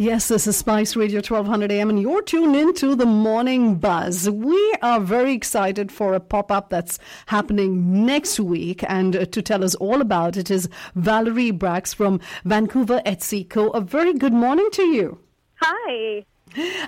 Yes, this is Spice Radio 1200 AM, and you're tuned into the Morning Buzz. We are very excited for a pop up that's happening next week, and uh, to tell us all about it is Valerie Braacx from Vancouver Etsy Co. A very good morning to you. Hi.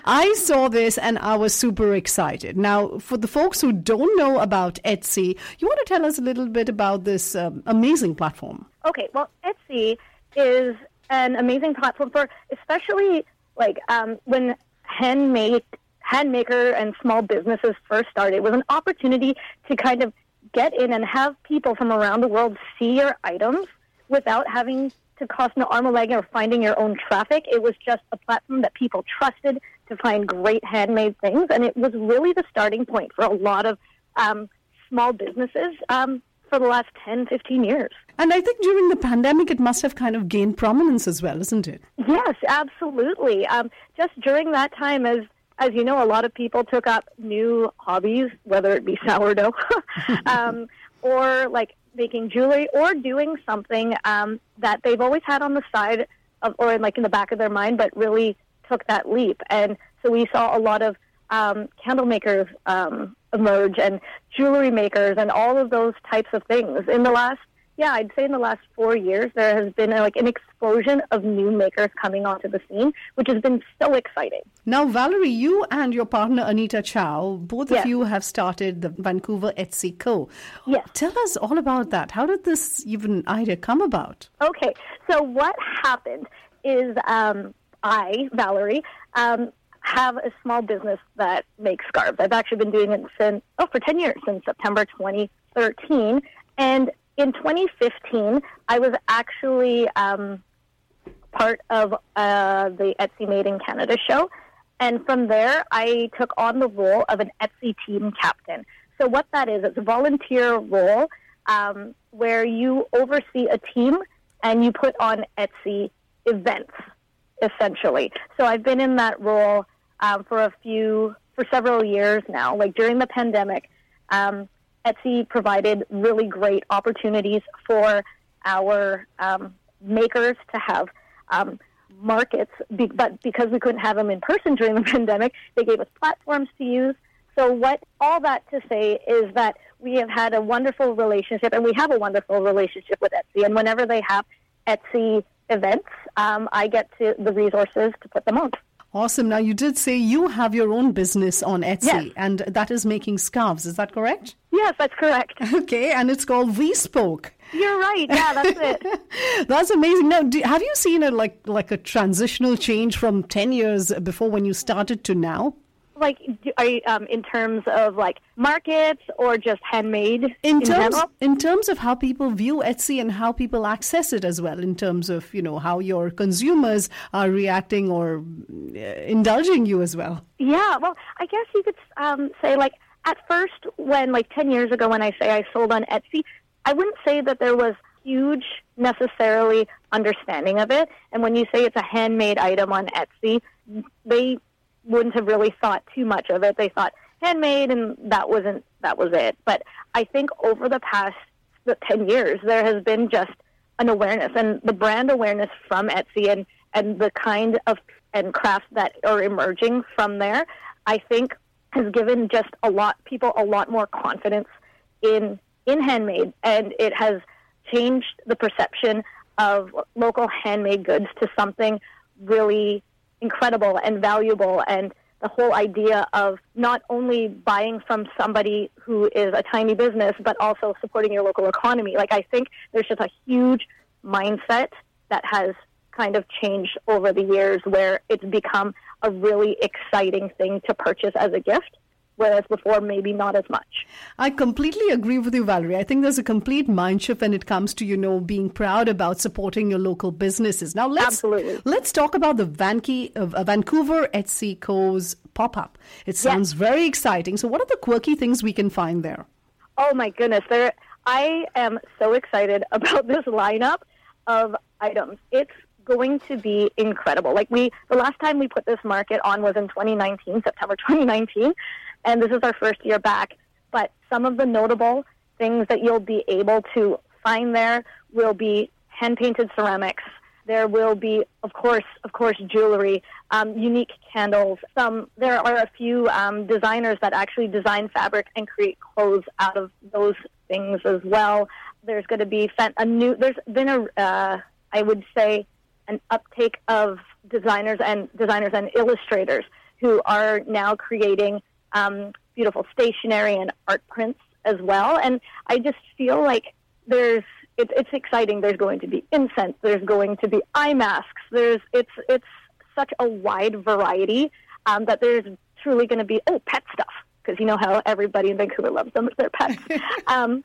I saw this and I was super excited. Now, for the folks who don't know about Etsy, you want to tell us a little bit about this um, amazing platform? Okay, well, Etsy is an amazing platform for especially like um, when handmade handmaker and small businesses first started. It was an opportunity to kind of get in and have people from around the world see your items without having to cost an arm or leg or finding your own traffic. It was just a platform that people trusted to find great handmade things, and it was really the starting point for a lot of um, small businesses. Um, for the last 10, 15 years. And I think during the pandemic, it must have kind of gained prominence as well, isn't it? Yes, absolutely. Um, just during that time, as as you know, a lot of people took up new hobbies, whether it be sourdough, um, or like making jewelry, or doing something um, that they've always had on the side of, or in, like in the back of their mind, but really took that leap. And so we saw a lot of um, candle makers um, emerge and jewelry makers and all of those types of things. In the last, yeah, I'd say in the last four years, there has been a, like an explosion of new makers coming onto the scene, which has been so exciting. Now, Valerie, you and your partner Anita Chow, both Yes. of you have started the Vancouver Etsy Co. Yes. Tell us all about that. How did this even idea come about? Okay, so what happened is um, I, Valerie, um, have a small business that makes scarves. I've actually been doing it since oh for ten years since September 2013, and in 2015 I was actually um, part of uh, the Etsy Made in Canada show, and from there I took on the role of an Etsy team captain. So what that is, it's a volunteer role um, where you oversee a team and you put on Etsy events, essentially. So I've been in that role um, for a few, for several years now. Like during the pandemic, um, Etsy provided really great opportunities for our um, makers to have um, markets, be, but because we couldn't have them in person during the pandemic, they gave us platforms to use. So, what all that to say is that we have had a wonderful relationship, and we have a wonderful relationship with Etsy. And whenever they have Etsy events, um, I get to the resources to put them on. Awesome. Now, you did say you have your own business on Etsy, Yes. and that is making scarves. Is that correct? Yes, that's correct. Okay, and it's called We Spoke. You're right. Yeah, that's it. That's amazing. Now, do, have you seen a like like a transitional change from ten years before when you started to now? Like, are you, um, in terms of like markets or just handmade In in, terms general? in terms of how people view Etsy and how people access it as well, in terms of you know how your consumers are reacting or uh, indulging you as well. Yeah, well, I guess you could um, say like at first, when like ten years ago, when I say I sold on Etsy, I wouldn't say that there was huge necessarily understanding of it. And when you say it's a handmade item on Etsy, they wouldn't have really thought too much of it. They thought handmade, and that wasn't that was it. But I think over the past ten years, there has been just an awareness and the brand awareness from Etsy and and the kind of and crafts that are emerging from there. I think has given just a lot people a lot more confidence in in handmade, and it has changed the perception of local handmade goods to something really incredible and valuable and the whole idea of not only buying from somebody who is a tiny business but also supporting your local economy. Like i think there's just a huge mindset that has kind of changed over the years where it's become a really exciting thing to purchase as a gift whereas before maybe not as much I completely agree with you, Valerie. I think there's a complete mind shift when it comes to you know being proud about supporting your local businesses. Now let's Absolutely. let's talk about the Vanke, uh, Vancouver Etsy Co's pop up. It sounds very exciting. So, what are the quirky things we can find there? Oh my goodness, there I am so excited about this lineup of items. It's going to be incredible. Like we the last time we put this market on was in 2019, September 2019, and this is our first year back, but some of the notable things that you'll be able to find there will be hand painted ceramics, There will be, of course, of course, jewelry, um, unique candles. Some there are a few um, designers that actually design fabric and create clothes out of those things as well. There's going to be a new. There's been a, uh, I would say, an uptake of designers and designers and illustrators who are now creating um, beautiful stationery and art prints as well. And I just feel like there's it's it's exciting. There's going to be incense. There's going to be eye masks. There's it's it's such a wide variety um, that there's truly going to be oh pet stuff because you know how everybody in Vancouver loves them their pets. um,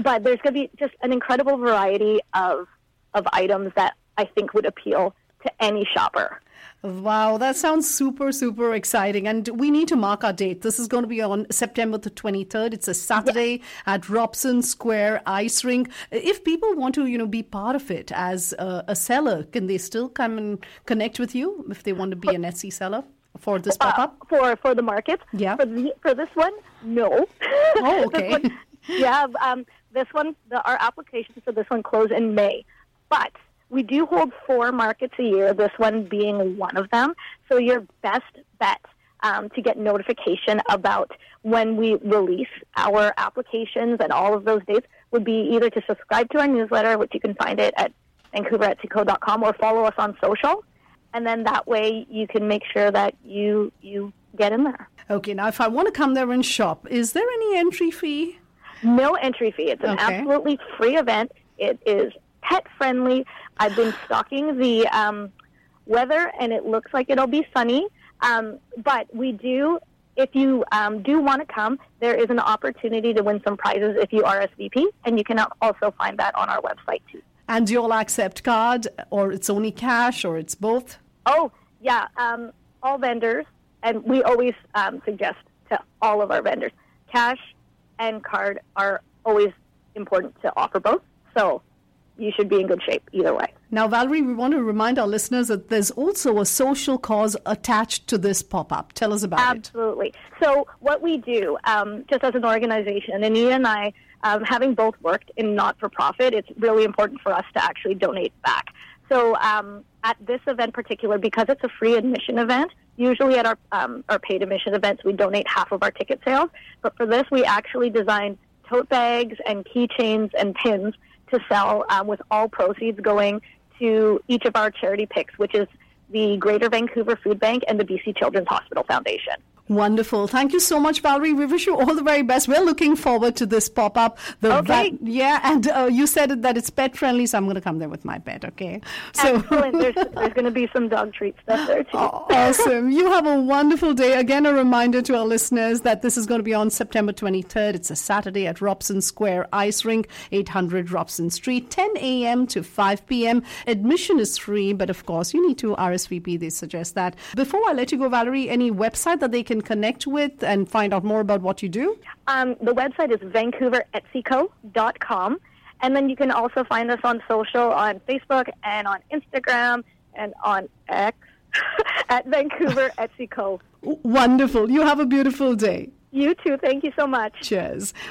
but there's going to be just an incredible variety of of items that I think would appeal to any shopper. Wow, that sounds super, super exciting. And we need to mark our date. This is going to be on September the 23rd. It's a Saturday at Robson Square Ice Rink. If people want to, you know, be part of it as a, a seller, can they still come and connect with you if they want to be an Etsy seller? For this pop up? Uh, for for the market? Yeah. For, the, for this one, no. Oh, okay. one, yeah, um, this one, the, our applications for this one close in May. But we do hold four markets a year, this one being one of them. So your best bet um, to get notification about when we release our applications and all of those dates would be either to subscribe to our newsletter, which you can find it at vancouveretsyco.com, or follow us on social. And then that way you can make sure that you you get in there. Okay, now if I want to come there and shop, is there any entry fee? No entry fee. It's an okay. absolutely free event. It is pet friendly. I've been stalking the um, weather, and it looks like it'll be sunny. Um, but we do, if you um, do want to come, there is an opportunity to win some prizes if you RSVP, and you can also find that on our website too. And you'll accept card, or it's only cash, or it's both? Oh, yeah. Um, all vendors, and we always um, suggest to all of our vendors, cash and card are always important to offer both. So you should be in good shape either way. Now, Valerie, we want to remind our listeners that there's also a social cause attached to this pop up. Tell us about Absolutely. it. Absolutely. So, what we do, um, just as an organization, and Anita and I, um, having both worked in not for profit, it's really important for us to actually donate back. So, um, at this event particular, because it's a free admission event, usually at our, um, our paid admission events, we donate half of our ticket sales. But for this, we actually designed tote bags and keychains and pins to sell um, with all proceeds going to each of our charity picks, which is the Greater Vancouver Food Bank and the BC Children's Hospital Foundation. Wonderful. Thank you so much, Valerie. We wish you all the very best. We're looking forward to this pop up. Okay. yeah, and uh, you said that it's pet friendly, so I'm going to come there with my pet, okay? So Excellent. There's, there's going to be some dog treat stuff there, too. awesome. You have a wonderful day. Again, a reminder to our listeners that this is going to be on September 23rd. It's a Saturday at Robson Square Ice Rink, 800 Robson Street, 10 a.m. to 5 p.m. Admission is free, but of course, you need to RSVP. They suggest that. Before I let you go, Valerie, any website that they can connect with and find out more about what you do? Um, the website is vancouveretsyco.com. And then you can also find us on social on Facebook and on Instagram and on X at Vancouver Etsy Co. Wonderful. You have a beautiful day. You too. Thank you so much. Cheers.